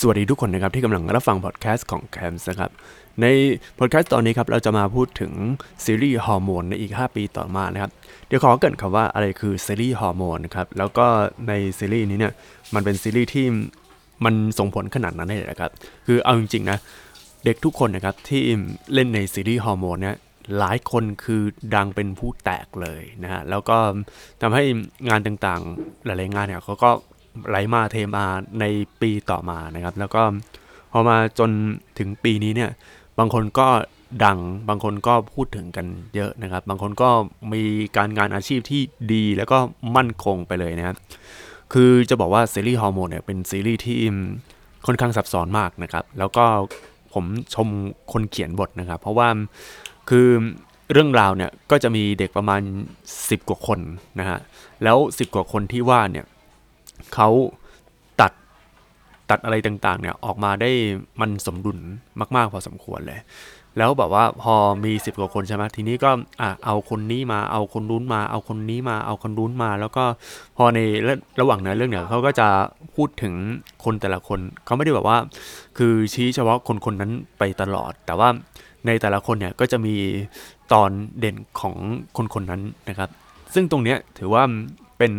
สวัสดีทุกคนนะครับที่กำลังรับฟังพอดแคสต์ของแคมส์นะครับในพอดแคสต์ตอนนี้ครับเราจะมาพูดถึงซีรีส์ฮอร์โมนในอีก 5 ปีต่อมานะครับเดี๋ยวขอเกริ่นนำว่าอะไรคือซีรีส์ฮอร์โมนนะครับแล้วก็ในซีรีส์นี้เนี่ยมันเป็นซีรีส์ที่มันส่งผลขนาดนั้นเลยนะครับคือเอาจริงๆนะเด็กทุกคนนะครับที่เล่นในซีรีส์ฮอร์โมนเนี่ยหลายคนคือดังเป็นพลุแตกเลยนะฮะแล้วก็ทำให้งานต่างๆ หลายๆงานเนี่ยเขาก็ ไหลมาเทมาในปีต่อมานะครับ แล้วก็พอมาจนถึงปีนี้เนี่ย บางคนก็ดัง บางคนก็พูดถึงกันเยอะนะครับ บางคนก็มีการงานอาชีพที่ดีแล้วก็มั่นคงไปเลยนะครับ คือจะบอกว่าซีรีส์ฮอร์โมนเนี่ยเป็นซีรีส์ที่ค่อนข้างซับซ้อนมากนะครับ แล้วก็ผมชมคนเขียนบทนะครับ เพราะว่าคือเรื่องราวเนี่ยก็จะมีเด็กประมาณ 10 กว่าคนนะฮะ แล้ว 10 กว่าคนที่ว่าเนี่ย เขาตัดตัดอะไรต่างๆเนี่ยออกมาได้มันสมดุลมากๆพอสมควรเลย แล้วแบบว่าพอมีสิบกว่าคนใช่ไหมทีนี้ก็อะเอาคนนี้มาเอาคนนู้นมา เอาคนนี้มาเอาคนนู้นมา แล้วก็พอในระหว่างนั้นเรื่องเนี่ยเขาก็จะพูดถึงคนแต่ละคนเขาไม่ได้แบบว่า คือชี้เฉพาะคนคนนั้นไปตลอด แต่ว่าในแต่ละคนเนี่ยก็จะมีตอนเด่นของคนคนนั้นนะครับ ซึ่งตรงเนี้ยถือว่าเป็น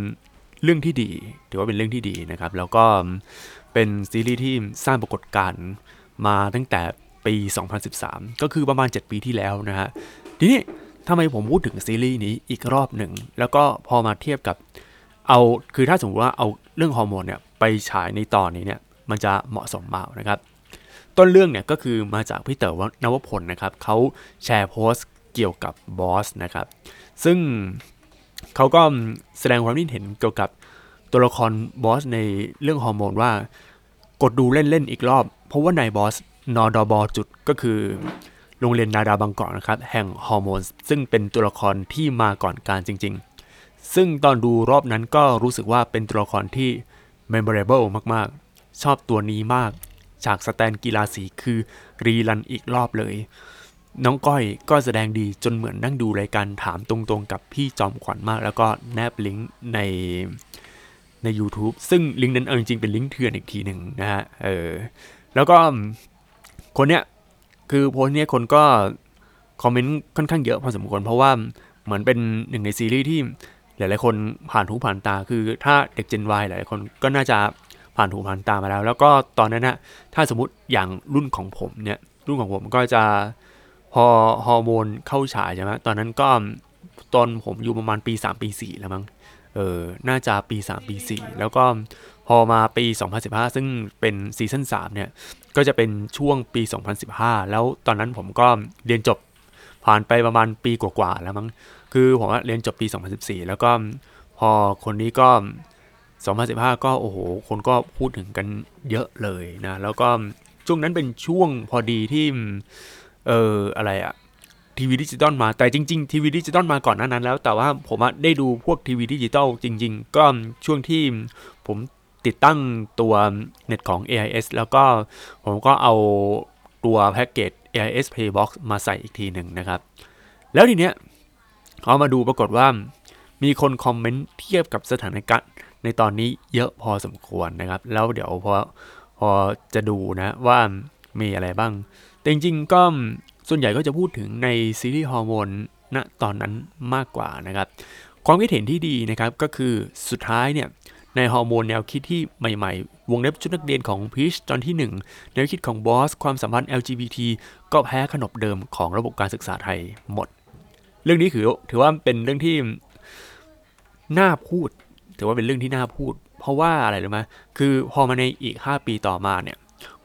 เรื่องที่ดี ถือว่าเป็นเรื่องที่ดีนะครับ แล้วก็เป็นซีรีส์ที่สร้างปรากฏการณ์มาตั้งแต่ปี 2013 ก็คือประมาณ 7 ปีที่แล้วนะฮะ ทีนี้ทำไมผมพูดถึงซีรีส์นี้อีกรอบหนึ่ง แล้วก็พอมาเทียบกับเอาคือถ้าสมมติว่าเอาเรื่องฮอร์โมนเนี่ยไปฉายในตอนนี้เนี่ยมันจะเหมาะสมมากนะครับ ต้นเรื่องเนี่ยก็คือมาจากพี่เต๋อนวพลนะครับเขาแชร์โพสต์เกี่ยวกับบอสนะครับ ซึ่ง เขาก็แสดงความคิดเห็นเกี่ยวกับตัวละครบอสในเรื่องฮอร์โมนว่ากดดูเล่นๆอีกรอบ เพราะว่านายบอสนอดอบอจุดก็คือ โรงเรียนนาดาบางกอกนะครับ แห่งฮอร์โมนซึ่งเป็นตัวละครที่มาก่อนการจริง ๆ ซึ่งตอนดูรอบนั้นก็รู้สึกว่าเป็นตัวละครที่ memorable มากๆ ชอบตัวนี้มากจากสแตนกีฬาสีคือรีรันอีกรอบเลย น้องก้อยก็แสดงดีจนเหมือนนั่งดูรายการถามตรงๆกับพี่จอมขวัญมาก แล้วก็แนบลิงก์ในใน YouTube ซึ่งลิงก์นั้นเอาจริงๆเป็นลิงก์เถื่อนอีกทีหนึ่งนะฮะเออแล้วก็คนเนี้ยคือโพสเนี้ยคนก็คอมเมนต์ค่อนข้างเยอะพอสมควรเพราะว่าเหมือนเป็นหนึ่งในซีรีส์ที่หลายๆคนผ่านหูผ่านตา คือถ้าเด็ก Gen Y หลายๆคนก็น่าจะผ่านหูผ่านตามาแล้ว แล้วก็ตอนนั้นนะถ้าสมมติอย่างรุ่นของผมเนี่ยรุ่นของผมก็จะ พอฮอร์โมนเข้าฉายใช่ไหมตอนนั้นก็ตอนผมอยู่ประมาณปี 3 ปี4แล้วมั้งเออน่าจะปี 3 ปี 4 แล้วก็พอมาปี 2015 ซึ่งเป็นซีซั่น3เนี่ย ก็จะเป็นช่วงปี 2015 แล้วตอนนั้นผมก็เรียนจบผ่านไปประมาณปีกว่าๆแล้วมั้ง คือผมเรียนจบปี 2014 แล้วก็พอคนนี้ก็ 2015 ก็โอ้โห คนก็พูดถึงกันเยอะเลยนะ แล้วก็ช่วงนั้นเป็นช่วงพอดีที่ เอออะไรอะทีวีดิจิตอลมาแต่จริงๆทีวีดิจิตอลมาก่อนนั้นแล้ว แต่ว่าผมได้ดูพวกทีวีดิจิตอลจริง ๆ ก็ช่วงที่ผมติดตั้งตัวเน็ตของ AIS แล้วก็ผมก็เอาตัวแพ็กเกจ AIS Playbox มาใส่อีกทีหนึ่งนะครับ แล้วทีเนี้ยเอามาดูปรากฏว่ามีคนคอมเมนต์เทียบกับสถานการณ์ในตอนนี้เยอะพอสมควรนะครับ แล้วเดี๋ยวพอพอจะดูนะว่ามีอะไรบ้าง แต่จริงๆก็ส่วนใหญ่ก็จะพูดถึงในซีรีส์ฮอร์โมนณตอนนั้นมากกว่านะครับ ความคิดเห็นที่ดีนะครับก็คือสุดท้ายเนี่ยในฮอร์โมนแนวคิดที่ใหม่ๆ วงเล็บชุดนักเรียนของพีชตอนที่ 1 แนวคิดของบอส ความสัมพันธ์ LGBT ก็แพ้ขนบเดิมของระบบการศึกษาไทยหมด เรื่องนี้ถือถือว่าเป็นเรื่องที่น่าพูด ถือว่าเป็นเรื่องที่น่าพูด เพราะว่าอะไรรู้ไหมคือพอมาในอีก 5 ปีต่อมาเนี่ย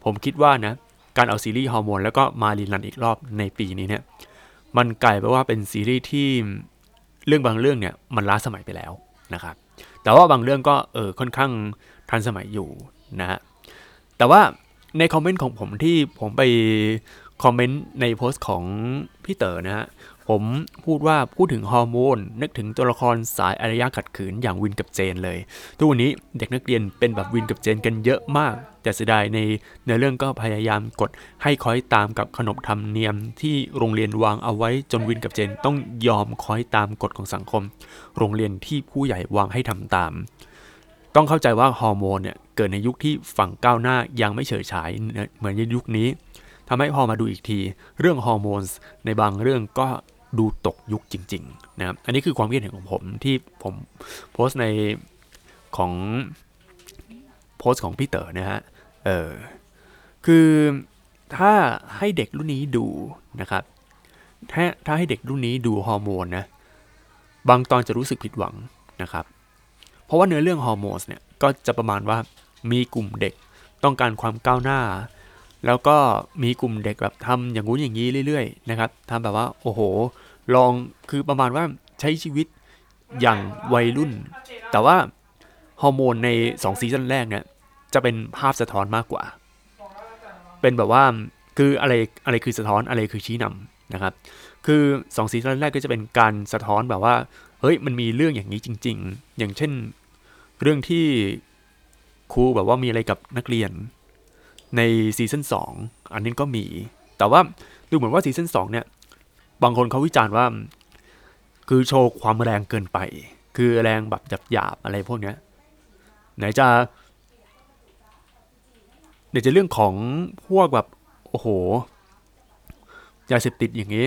ผมคิดว่านะ การเอาซีรีส์ฮอร์โมนแล้วก็มา rerun อีกรอบในปีนี้เนี่ยมันกลายไปว่าเป็นซีรีส์ที่เรื่องบางเรื่องเนี่ยมันล้าสมัยไปแล้วนะครับแต่ว่าบางเรื่องก็เออค่อนข้างทันสมัยอยู่นะฮะแต่ว่าในคอมเมนต์ของผมที่ผมไปคอมเมนต์ในโพสต์ของพี่เต๋อนะฮะ ผมพูดว่าพูดถึงฮอร์โมนนึกถึงตัวละครสายอารยะขัดขืนอย่างวินกับเจนเลย ทุกวันนี้เด็กนักเรียนเป็นแบบวินกับเจนกันเยอะมาก แต่เสียดายในในเรื่องก็พยายามกดให้คอยตามกับขนบธรรมเนียมที่โรงเรียนวางเอาไว้จนวินกับเจนต้องยอมคอยตามกฎของสังคม โรงเรียนที่ผู้ใหญ่วางให้ทำตาม ต้องเข้าใจว่าฮอร์โมนเนี่ยเกิดในยุคที่ฝั่งก้าวหน้ายังไม่เฉยฉายเหมือนในยุคนี้ทำให้พอมาดูอีกที เรื่องฮอร์โมนในบางเรื่องก็ ดูตกยุคจริงๆนะครับอันนี้คือความคิดเห็นของผมที่ผมโพสต์ในของโพสต์ของพี่เต๋อนะฮะเออคือถ้าให้เด็กรุ่นนี้ดูนะครับ ถ้าถ้าให้เด็กรุ่นนี้ดูฮอร์โมนนะบางตอนจะรู้สึกผิดหวังนะครับ เพราะว่าเนื้อเรื่องฮอร์โมนเนี่ยก็จะประมาณว่ามีกลุ่มเด็กต้องการความก้าวหน้า แล้วก็มีกลุ่มเด็กแบบทำอย่างงู้นอย่างนี้เรื่อยๆนะครับทำแบบว่าโอ้โห ลองคือประมาณว่าใช้ชีวิตอย่างวัยรุ่น แต่ว่าฮอร์โมนใน2ซีซั่นแรกเนี่ยจะเป็นภาพสะท้อนมากกว่า เป็นแบบว่าคืออะไรอะไรคือสะท้อนอะไรคือชี้นำนะครับ คือ2ซีซั่นแรกก็จะเป็นการสะท้อนแบบว่าเฮ้ยมันมีเรื่องอย่างนี้จริง ๆ อย่างเช่น เรื่องที่ครูแบบว่ามีอะไรกับนักเรียน ในซีซั่น2อันนี้ก็มี แต่ว่าดูเหมือนว่าซีซั่น2เนี่ย บางคนเขาวิจารณ์ว่า คือโชว์ความแรงเกินไป คือแรงแบบหยาบๆอะไรพวกเนี้ย ไหนจะเดี๋ยวจะเรื่องของพวกแบบโอ้โหยาเสพติดอย่างนี้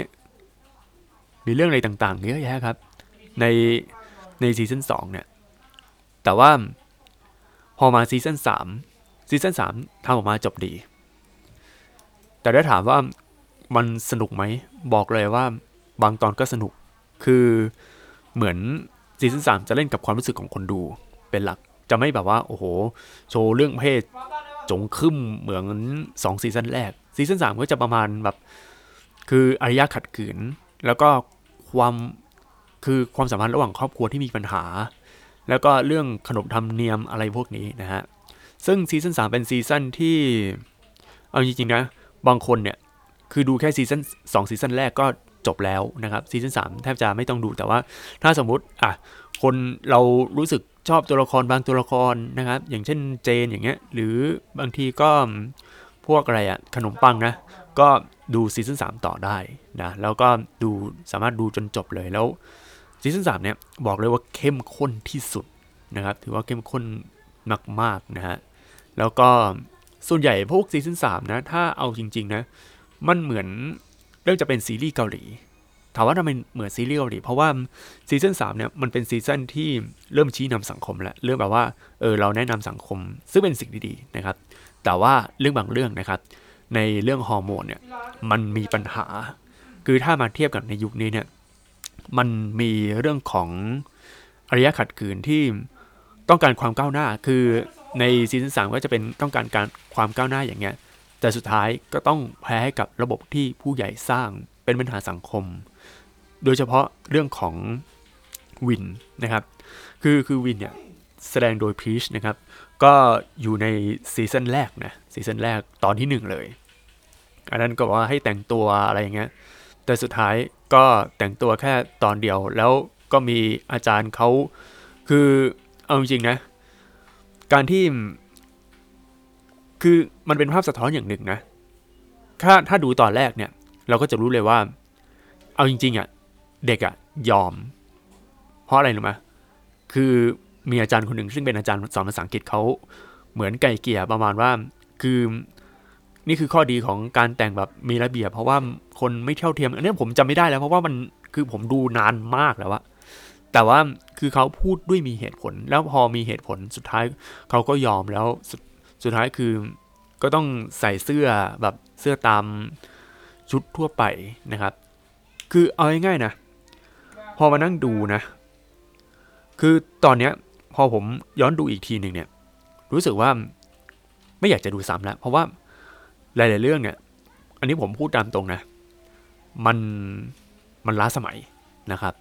มีเรื่องอะไรต่างๆเยอะแยะครับ ในในซีซั่น2เนี่ย แต่ว่าพอมาซีซั่น3 ซีซั่น3ทำออกมาจบดี แต่ถ้ถามว่ามันสนุกไหม บอกเลยว่าบางตอนก็สนุก คือเหมือนซีซั่น3จะเล่นกับความรู้สึกของคนดูเป็นหลัก จะไม่แบบว่า โอ้โห โชว์เรื่องเพศโจ่งครึ่มเหมือนสองซีซั่นแรก ซีซั่นสามก็จะประมาณแบบ คืออารยะขัดขืน แล้วก็ความคือความสัมพันธ์ระหว่างครอบครัวที่มีปัญหา แล้วก็เรื่องขนบธรรมเนียมอะไรพวกนี้นะฮะ ซึ่งซีซั่นสามเป็นซีซั่นที่ เอาจริงๆนะ บางคนเนี่ย คือดูแค่ซีซั่นสองซีซั่นแรกก็จบแล้วนะครับซีซั่นสามแทบจะไม่ต้องดูแต่ว่า ถ้าสมมุติอะคนเรารู้สึกชอบตัวละครบางตัวละครนะครับ อย่างเช่นเจนอย่างเงี้ย หรือบางทีก็พวกอะไรอะขนมปังนะ ก็ดูซีซั่นสามต่อได้นะ แล้วก็ดูสามารถดูจนจบเลยแล้วซีซั่นสามเนี่ยบอกเลยว่าเข้มข้นที่สุดนะครับ ถือว่าเข้มข้นมากๆนะฮะ แล้วก็ส่วนใหญ่พวกซีซั่นสามนะ ถ้าเอาจริง ๆ นะ มันเหมือนเรื่องจะเป็นซีรีส์เกาหลี ถามว่าทำไมเหมือนซีรีส์เกาหลี เพราะว่าซีซั่นสามเนี่ยมันเป็นซีซั่นที่เริ่มชี้นำสังคมแล้วเรื่องแบบว่าเออเราแนะนำสังคม ซึ่งเป็นสิ่งดีๆนะครับ แต่ว่าเรื่องบางเรื่องนะครับ ในเรื่องฮอร์โมนเนี่ยมันมีปัญหา คือถ้ามาเทียบกับในยุคนี้เนี่ยมันมีเรื่องของอารยะขัดขืนที่ต้องการความก้าวหน้า คือ ในซีซั่นสามก็จะเป็นต้องการการความก้าวหน้าอย่างเงี้ย แต่สุดท้ายก็ต้องแพ้ให้กับระบบที่ผู้ใหญ่สร้างเป็นปัญหาสังคม โดยเฉพาะเรื่องของวินนะครับ คือคือวินเนี่ยแสดงโดยพีชนะครับ ก็อยู่ในซีซั่นแรกนะซีซั่นแรกตอนที่หนึ่งเลย อันนั้นก็ว่าให้แต่งตัวอะไรอย่างเงี้ย แต่สุดท้ายก็แต่งตัวแค่ตอนเดียว แล้วก็มีอาจารย์เขาคือเอาจริงๆนะ การที่ คือมันเป็นภาพสะท้อนอย่างหนึ่งนะ ถ้าถ้าดูตอนแรกเนี่ย เราก็จะรู้เลยว่า เอาจริง ๆอะ่ะเด็กอะ่ะยอม เพราะอะไรรู้ไหมคือมีอาจารย์คนหนึ่งซึ่งเป็นอาจารย์สอนภาษาอังกฤษเขาเหมือนไก่เกี่ยประมาณว่า คือนี่คือข้อดีของการแต่งแบบมีระเบียบ เพราะว่าคนไม่เท่าเทียม อันนี้ผมจำไม่ได้แล้วเพราะว่ามันคือผมดูนานมากแล้วอะ แต่ว่าคือเขาพูดด้วยมีเหตุผล แล้วพอมีเหตุผลสุดท้ายเขาก็ยอมแล้วสสุดท้ายคือก็ต้องใส่เสื้อแบบเสื้อตามชุดทั่วไปนะครับ คือเอาง่ายๆนะ พอมานั่งดูนะ คือตอนเนี้ยพอผมย้อนดูอีกทีหนึ่งเนี่ย รู้สึกว่าไม่อยากจะดูซ้ำแล้ว เพราะว่าหลาย ๆ เรื่องเนี่ย อันนี้ผมพูดตามตรงนะ มันมันล้าสมัยนะครับ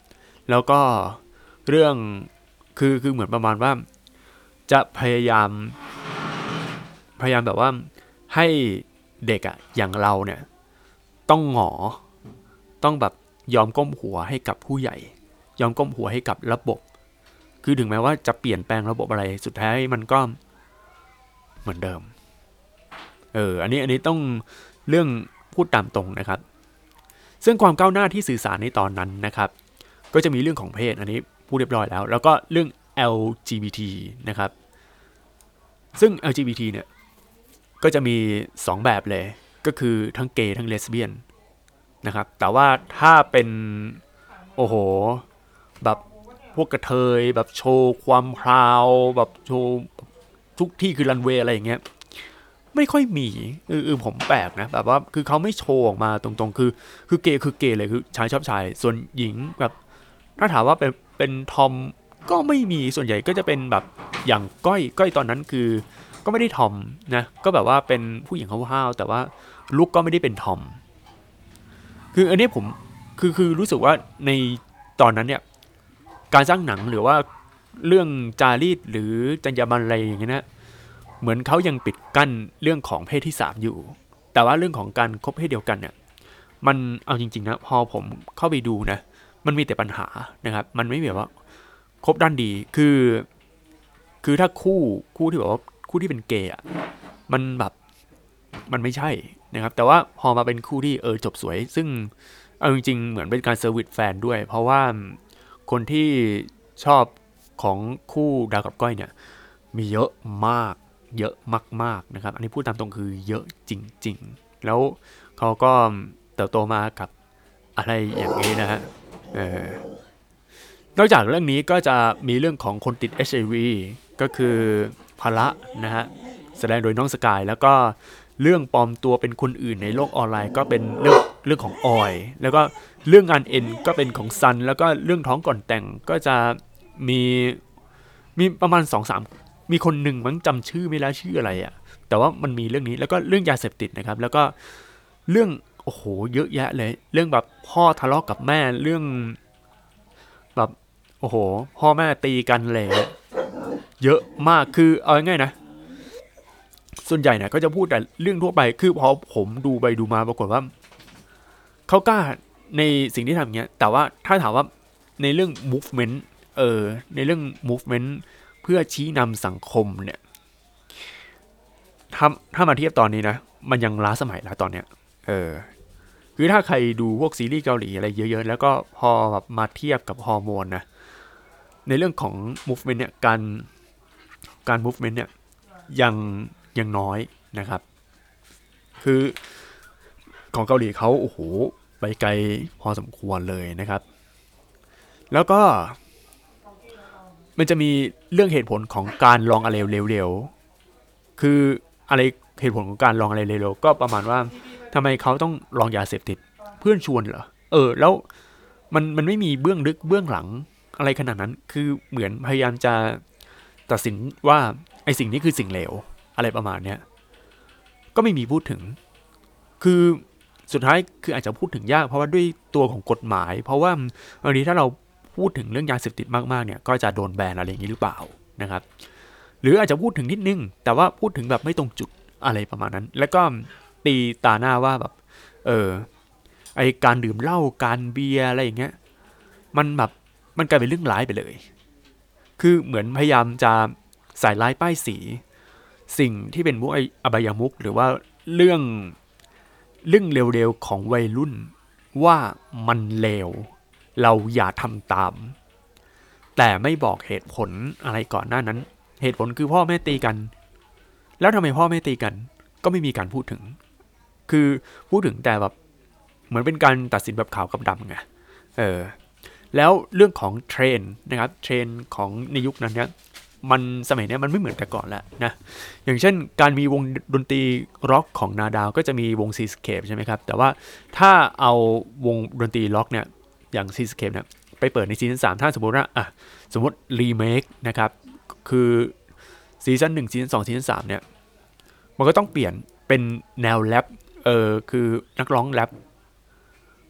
แล้วก็เรื่องคือคือเหมือนประมาณว่า จะพยายาม พยายามแบบว่าให้เด็กอะอย่างเราเนี่ย ต้องหงอ ต้องแบบยอมก้มหัวให้กับผู้ใหญ่ ยอมก้มหัวให้กับระบบ คือถึงแม้ว่าจะเปลี่ยนแปลงระบบอะไรสุดท้ายมันก็เหมือนเดิม เออ อันนี้อันนี้ต้องเรื่องพูดตามตรงนะครับ ซึ่งความก้าวหน้าที่สื่อสารในตอนนั้นนะครับ ก็จะมีเรื่องของเพศอันนี้พูดเรียบร้อยแล้ว แล้วก็เรื่อง LGBT นะครับ ซึ่ง LGBT เนี่ยก็จะมี 2 แบบเลย ก็คือทั้งเกย์ทั้งเลสเบี้ยนนะครับ แต่ว่าถ้าเป็น โอ้โห แบบพวกกระเทย แบบโชว์ความพราว แบบโชว์ทุกที่คือรันเวย์อะไรอย่างเงี้ยไม่ค่อยมีเออเออผมแปลกนะแบบว่าคือเขาไม่โชว์ออกมาตรงๆ คือ คือเกย์คือเกย์เลยคือชายชอบชาย ส่วนหญิงแบบ ถ้าถามว่าเป็นเป็นทอมก็ไม่มีส่วนใหญ่ก็จะเป็นแบบอย่างก้อยก้อยตอนนั้นคือ ก็ไม่ได้ทอมนะก็แบบว่าเป็นผู้หญิงห้าวๆแต่ว่าลุกก็ไม่ได้เป็นทอมคืออันนี้ผมคือคือรู้สึกว่าในตอนนั้นเนี่ยการสร้างหนังหรือว่าเรื่องจารีตหรือจรรยาบรรณอะไรอย่างเงี้ยนะเหมือนเขายังปิดกั้นเรื่องของเพศที่สามอยู่ แต่ว่าเรื่องของการคบเพศเดียวกันเนี่ยมันเอาจริงๆนะพอผมเข้าไปดูนะ มันมีแต่ปัญหานะครับ มันไม่แบบว่า ครบด้านดีคือ คือถ้าคู่คู่ที่แบบว่าคู่ที่เป็นเกย์อะมันแบบมันไม่ใช่นะครับ แต่ว่าพอมาเป็นคู่ที่เออจบสวย ซึ่งเอาจริงๆเหมือนเป็นการ service แฟนด้วย เพราะว่าคนที่ชอบของคู่ดาวกับก้อยเนี่ย มีเยอะมากเยอะมากๆนะครับ อันนี้พูดตามตรงคือเยอะจริง ๆ แล้วเขาก็เติบโตมากับอะไรอย่างนี้นะฮะ นอกจากเรื่องนี้ก็จะมีเรื่องของคนติด HIV ก็คือภาระนะฮะแสดงโดยน้องสกายแล้วก็เรื่องปลอมตัวเป็นคนอื่นในโลกออนไลน์ ก็เป็นเรื่องเรื่องของออยแล้วก็เรื่องงานเอ็นก็เป็นของซันแล้วก็เรื่องท้องก่อนแต่งก็จะมีมีประมาณ2อสามมีคนหนึ่งมั้งจำชื่อไม่ได้ชื่ออะไรอะ่ะแต่ว่ามันมีเรื่องนี้แล้วก็เรื่องยาเสพติดนะครับ แล้วก็เรื่อง โอ้โหเยอะแยะเลย เรื่องแบบพ่อทะเลาะกกับแม่เรื่อง แบบโอ้โห พ่อแม่ตีกันเลยเยอะมากคือเอาง่ายๆนะ ส่วนใหญ่เนี่ยก็จะพูดแต่เรื่องทั่วไปคือพอผมดูไปดูมาปรากฏว่าเขากล้าในสิ่งที่ทำเงี้ย แต่ว่าถ้าถามว่าในเรื่อง movement เออในเรื่อง movement เพื่อชี้นำสังคมเนี่ยถ้าถ้ามาเทียบตอนนี้นะ มันยังล้าสมัยแล้วตอนเนี้ย เออคือถ้าใครดูพวกซีรีส์เกาหลีอะไรเยอะ ๆ แล้วก็พอแบบมาเทียบกับฮอร์โมนนะในเรื่องของ movement เนี่ยการการ movement เนี่ยยังยังน้อยนะครับ คือของเกาหลีเขาโอ้โหไปไกลพอสมควรเลยนะครับ แล้วก็ มันจะมีเรื่องเหตุผลของการลองอะไรเร็วๆคืออะไรเหตุผลของการลองอะไรเร็วๆก็ประมาณว่า ทำไมเขาต้องลองยาเสพติด เพื่อนชวนเหรอ เออ แล้วมันมันไม่มีเบื้องลึกเบื้องหลังอะไรขนาดนั้น คือเหมือนพยายามจะตัดสินว่าไอสิ่งนี้คือสิ่งเลวอะไรประมาณเนี้ย ก็ไม่มีพูดถึง คือสุดท้ายคืออาจจะพูดถึงยากเพราะว่าด้วยตัวของกฎหมาย เพราะว่าบางทีถ้าเราพูดถึงเรื่องยาเสพติดมากๆเนี่ย ก็จะโดนแบนอะไรอย่างนี้หรือเปล่านะครับ หรืออาจจะพูดถึงนิดนึง แต่ว่าพูดถึงแบบไม่ตรงจุดอะไรประมาณนั้น แล้วก็ ตีตาหน้าว่าแบบ เออ ไอการดื่มเหล้าการเบียร์อะไรอย่างเงี้ย มันแบบมันกลายเป็นเรื่องร้ายไปเลย คือเหมือนพยายามจะใส่ร้ายป้ายสี สิ่งที่เป็นมุกอบายามุกหรือว่าเรื่องเรื่องเร็วๆของวัยรุ่นว่ามันเลวเราอย่าทำตาม แต่ไม่บอกเหตุผลอะไรก่อนหน้านั้น เหตุผลคือพ่อแม่ตีกัน แล้วทำไมพ่อแม่ตีกัน ก็ไม่มีการพูดถึง คือพูดถึงแต่แบบเหมือนเป็นการตัดสินแบบขาวกับดำไงเออแล้วเรื่องของเทรนด์นะครับเทรนด์ของในยุคนั้นเนี่ยมันสมัยนี้มันไม่เหมือนแต่ก่อนแล้วนะ อย่างเช่นการมีวงดนตรีร็อกของนาดาวก็จะมีวง See Scape ใช่ไหมครับ แต่ว่าถ้าเอาวงดนตรีร็อกเนี่ยอย่าง See Scape เนี่ยไปเปิดในซีซั่นสามถ้าสมมติว่าอะสมมติรีเมคนะครับ คือซีซั่นหนึ่งซีซั่นสองซีซั่นสามเนี่ยมันก็ต้องเปลี่ยนเป็นแนวแร็ป เออคือนักร้องแร็ป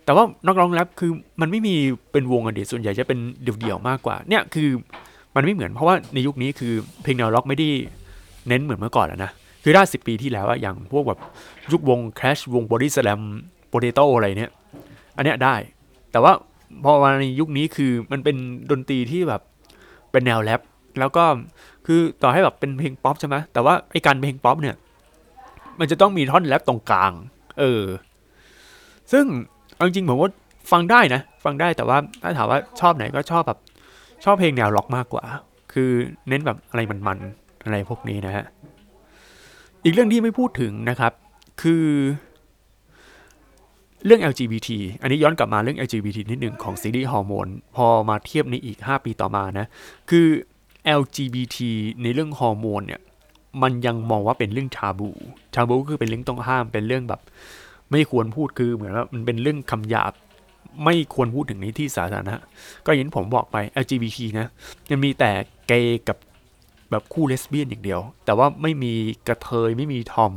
แต่ว่านักร้องแร็ปคือมันไม่มีเป็นวงอดีตส่วนใหญ่จะเป็นเดี่ยวๆมากกว่า เนี่ยคือมันไม่เหมือนเพราะว่าในยุคนี้คือเพลงแนวร็อกไม่ได้เน้นเหมือนเมื่อก่อนแล้วนะคือถ้าสิบปีที่แล้วอะอย่างพวกแบบยุควง Crash วง Body Slam Potato อะไรเนี่ย อันเนี้ยได้ แต่ว่าพอมาในยุคนี้คือมันเป็นดนตรีที่แบบเป็นแนวแร็ปแล้วก็คือต่อให้แบบเป็นเพลงป๊อปใช่ไหมแต่ว่าไอ้การเพลงป๊อปเนี่ย มันจะต้องมีท่อนแร็ปตรงกลาง เออ ซึ่งเอาจริงๆผมว่าฟังได้นะ ฟังได้แต่ว่าถ้าถามว่าชอบไหมก็ชอบแบบ ชอบเพลงแนวร็อกมากกว่า คือเน้นแบบอะไรมันๆอะไรพวกนี้นะฮะ อีกเรื่องที่ไม่พูดถึงนะครับ คือ เรื่อง LGBT อันนี้ย้อนกลับมาเรื่อง LGBT นิดหนึ่งของซีรีส์ฮอร์โมนพอมาเทียบในอีก 5 ปีต่อมานะ คือ LGBT ในเรื่องฮอร์โมนเนี่ย มันยังมองว่าเป็นเรื่องชาบูชาบูคือเป็นเรื่องต้องห้ามเป็นเรื่องแบบ ไม่ควรพูดคือเหมือนว่ามันเป็นเรื่องคำหยาบไม่ควรพูดถึงในที่สาธารณะ ก็ย่างที่ผมบอกไป LGBT นะยังมีแต่เกย์กับแบบคู่เลสเบี้ยนอย่างเดียว แต่ว่าไม่มีกระเทยไม่มีทอม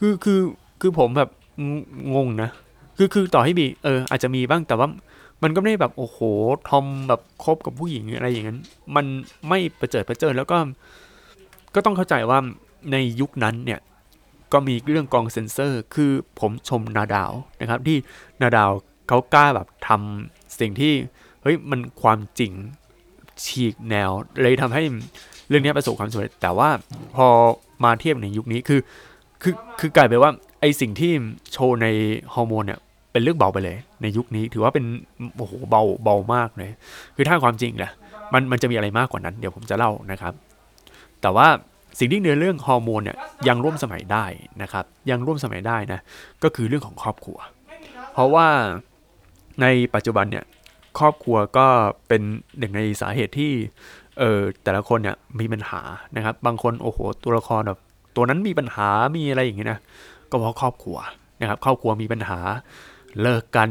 คือคือคือผมแบบงงนะ คือคือต่อให้มีเอออาจจะมีบ้างแต่ว่ามันก็ไม่ได้แบบโอ้โหทอมแบบคบกับผู้หญิงอะไรอย่างนั้น มันไม่ประเจิดประเจิดแล้วก็ ก็ต้องเข้าใจว่าในยุคนั้นเนี่ยก็มีเรื่องกองเซนเซอร์ คือผมชมนาดาวนะครับ ที่นาดาวเขากล้าแบบทำสิ่งที่เฮ้ยมันความจริงฉีกแนว เลยทำให้เรื่องนี้ประสบความสำเร็จ แต่ว่าพอมาเทียบในยุคนี้คือ คือคือกลายเป็นว่าไอสิ่งที่โชว์ในฮอร์โมนเนี่ยเป็นเรื่องเบาไปเลย ในยุคนี้ถือว่าเป็นโอ้โหเบาเบามากเลย คือถ้าความจริงแหละมันมันจะมีอะไรมากกว่านั้น เดี๋ยวผมจะเล่านะครับ แต่ว่าสิ่งที่เนื้อเรื่องฮอร์โมนเนี่ยยังร่วมสมัยได้นะครับ ยังร่วมสมัยได้นะก็คือเรื่องของครอบครัว เพราะว่าในปัจจุบันเนี่ยครอบครัวก็เป็นหนึ่งในสาเหตุที่เออแต่ละคนเนี่ยมีปัญหานะครับ บางคนโอ้โหตัวละครแบบตัวนั้นมีปัญหามีอะไรอย่างเงี้ยนะก็เพราะครอบครัวนะครับ ครอบครัวมีปัญหาเลิกกัน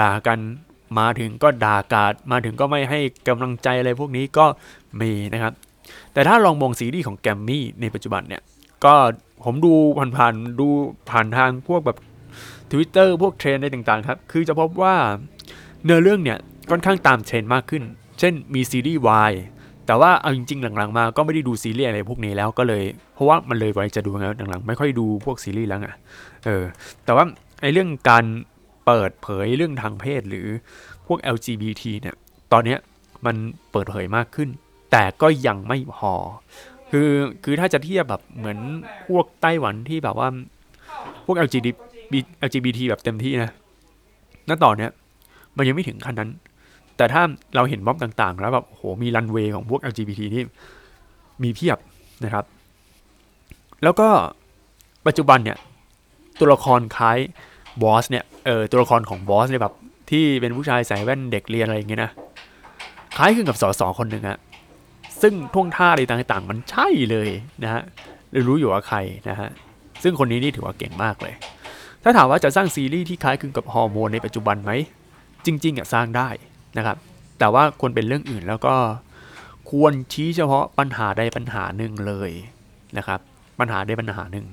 ด่ากันมาถึงก็ด่ากาดมาถึงก็ไม่ให้กำลังใจอะไรพวกนี้ก็มีนะครับ แต่ถ้าลองมองซีรีส์ของแกมมี่ในปัจจุบันเนี่ย ก็ผมดูผ่านๆดูผ่านทางพวกแบบ Twitter พวกเทรนอะไรต่างๆครับ คือจะพบว่าเนื้อเรื่องเนี่ยค่อนข้างตามเทรนมากขึ้น เช่นมีซีรีส์วายแต่ว่าเอาจริงๆหลังๆมาก็ไม่ได้ดูซีรีส์อะไรพวกนี้แล้วก็เลย เพราะว่ามันเลยไว้จะดูแล้วหลังๆ ไม่ค่อยดูพวกซีรีส์แล้วไงเออแต่ว่าไอ้เรื่องการเปิดเผยเรื่องทางเพศหรือพวก LGBT เนี่ยตอนนี้มันเปิดเผยมากขึ้น แต่ก็ยังไม่พอ คือคือถ้าจะเทียบแบบเหมือนพวกไต้หวันที่แบบว่า พวก LGBT LGBT แบบเต็มที่นะณตอนเนี้ยมันยังไม่ถึงขั้นนั้น แต่ถ้าเราเห็นม็อบต่างๆ แล้วแบบโหมีรันเวย์ของพวก LGBT ที่มีเพียบนะครับ แล้วก็ปัจจุบันเนี่ยตัวละครคล้ายบอสเนี่ยเออตัวละครของบอสเนี่ยแบบที่เป็นผู้ชายใส่แว่นเด็กเรียนอะไรอย่างเงี้ยนะคล้ายคลึงกับสสคนหนึ่งอะ ซึ่งท่วงท่าอะไรต่างๆ มันใช่เลยนะฮะรู้อยู่ว่าใครนะฮะซึ่งคนนี้นี่ถือว่าเก่งมากเลย ถ้าถามว่าจะสร้างซีรีส์ที่คล้ายคลึงกับฮอร์โมนในปัจจุบันไหม จริงๆอะสร้างได้นะครับ แต่ว่าควรเป็นเรื่องอื่นแล้วก็ควรชี้เฉพาะปัญหาใดปัญหาหนึ่งเลยนะครับ ปัญหาใดปัญหาหนึ่ง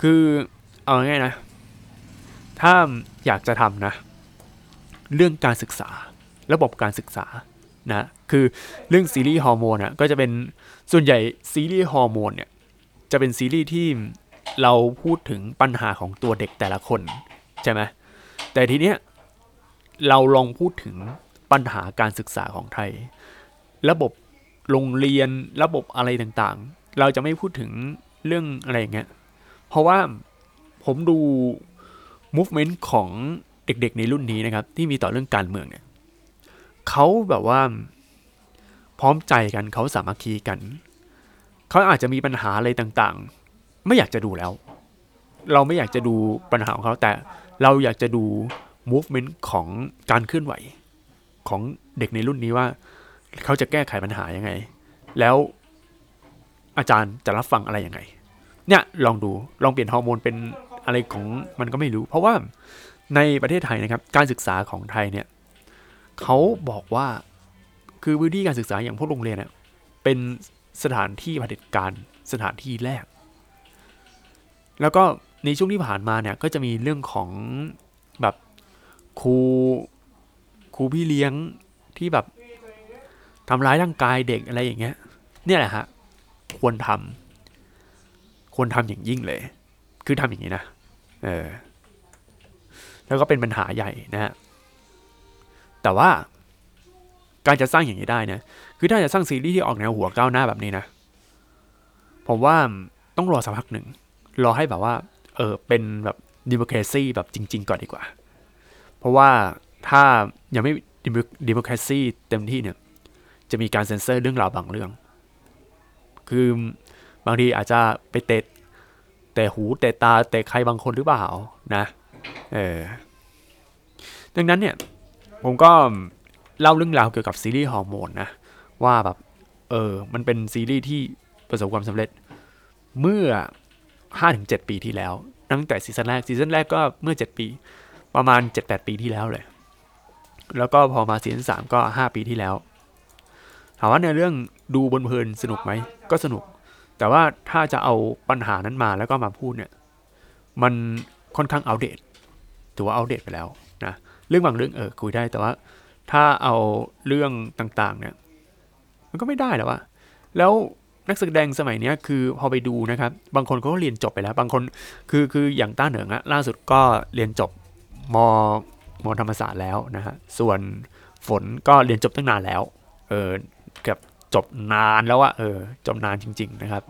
คือเอาง่ายนะ ถ้าอยากจะทำนะ เรื่องการศึกษา ระบบการศึกษา นะคือเรื่องซีรีส์ฮอร์โมนอะก็จะเป็นส่วนใหญ่ซีรีส์ฮอร์โมนเนี่ยจะเป็นซีรีส์ที่เราพูดถึงปัญหาของตัวเด็กแต่ละคนใช่ไหมแต่ทีเนี้ยเราลองพูดถึงปัญหาการศึกษาของไทย ระบบโรงเรียนระบบอะไรต่างๆ เราจะไม่พูดถึงเรื่องอะไรอย่างเงี้ยเพราะว่าผมดู movement ของเด็กๆในรุ่นนี้นะครับ ที่มีต่อเรื่องการเมืองเนี่ย เขาแบบว่า พร้อมใจกันเขาสามัคคีกัน เขาอาจจะมีปัญหาอะไรต่างๆ ไม่อยากจะดูแล้ว เราไม่อยากจะดูปัญหาของเขาแต่เราอยากจะดู movement ของการเคลื่อนไหว ของเด็กในรุ่นนี้ว่า เขาจะแก้ไขปัญหายังไง แล้วอาจารย์จะรับฟังอะไรยังไง เนี่ยลองดูลองเปลี่ยนฮอร์โมนเป็นอะไรของมันก็ไม่รู้ เพราะว่าในประเทศไทยนะครับ การศึกษาของไทยเนี่ย เขาบอกว่าคือพื้นที่การศึกษาอย่างพวกโรงเรียนเนี่ยเป็นสถานที่ผลิตการสถานที่แรก แล้วก็ในช่วงที่ผ่านมาเนี่ยก็จะมีเรื่องของแบบครูครูพี่เลี้ยงที่แบบทำร้ายร่างกายเด็กอะไรอย่างเงี้ย เนี่ยแหละฮะควรทำควรทำอย่างยิ่งเลย คือทำอย่างนี้นะเออแล้วก็เป็นปัญหาใหญ่นะฮะ แต่ว่าการจะสร้างอย่างนี้ได้นะคือถ้าจะสร้างซีรีส์ที่ออกแนวหัวก้าวหน้าแบบนี้นะ ผมว่าต้องรอสักพักหนึ่ง รอให้แบบว่า เออเป็นแบบดิโมครซีแบบจริง ๆ ก่อนดีกว่า เพราะว่าถ้ายังไม่ดิโมครซีเต็มที่เนี่ย จะมีการเซ็นเซอร์เรื่องราวบางเรื่อง คือบางทีอาจจะไปเตะแต่หูเตะตาเตะใครบางคนหรือเปล่านะ เออ ดังนั้นเนี่ย ผมก็เล่าเรื่องราวเกี่ยวกับซีรีส์ฮอร์โมนนะ ว่าแบบ เออ มันเป็นซีรีส์ที่ประสบความสำเร็จ เมื่อ 5-7 ปีที่แล้ว ตั้งแต่ซีซั่นแรกซีซั่นแรกก็เมื่อ 7 ปี ประมาณ 7-8 ปีที่แล้วเลย แล้วก็พอมาซีซั่น3ก็ 5 ปีที่แล้ว ถามว่าในเรื่องดูบนเพลินสนุกไหม ก็สนุก แต่ว่าถ้าจะเอาปัญหานั้นมาแล้วก็มาพูดเนี่ย มันค่อนข้างอัปเดตถือว่าอัปเดตไปแล้วนะ เรื่องบางเรื่องเออคุยได้แต่ว่า ถ้าเอาเรื่องต่างๆ เนี่ย มันก็ไม่ได้แล้วอะแล้วนักแสดงสมัยนี้คือพอไปดูนะครับ บางคนเขาก็เรียนจบไปแล้ว บางคนคือคืออย่างต้าเหนิงอะล่าสุดก็เรียนจบมมธรรมศาสตร์แล้วนะฮะส่วนฝนก็เรียนจบตั้งนานแล้วเออเกือบจบนานแล้วอะเออจบนานจริง ๆนะครับ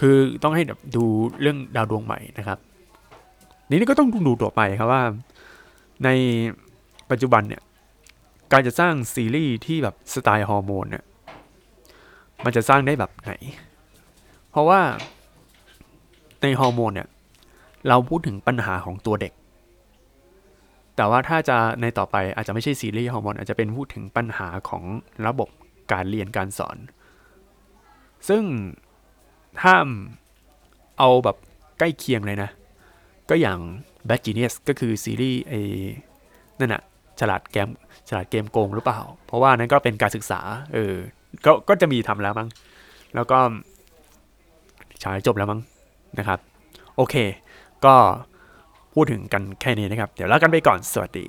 คือต้องให้แบบดูเรื่องดาวดวงใหม่นะครับ นี่ก็ต้องดูต่อไปครับว่า ในปัจจุบันเนี่ยการจะสร้างซีรีส์ที่แบบสไตล์ฮอร์โมนเนี่ยมันจะสร้างได้แบบไหน เพราะว่าในฮอร์โมนเนี่ยเราพูดถึงปัญหาของตัวเด็ก แต่ว่าถ้าจะในต่อไปอาจจะไม่ใช่ซีรีส์ฮอร์โมนอาจจะเป็นพูดถึงปัญหาของระบบการเรียนการสอน ซึ่งถ้าเอาแบบใกล้เคียงเลยนะ ก็อย่าง Bad Genius ก็คือซีรีส์ไอ้นั่นอะฉลาดเกมฉลาดเกมโกงหรือเปล่า เพราะว่านั้นก็เป็นการศึกษา เออ ก็ก็จะมีทำแล้วมั้ง แล้วก็ฉายจบแล้วมั้งนะครับ โอเค ก็พูดถึงกันแค่นี้นะครับ เดี๋ยวลากันไปก่อน สวัสดี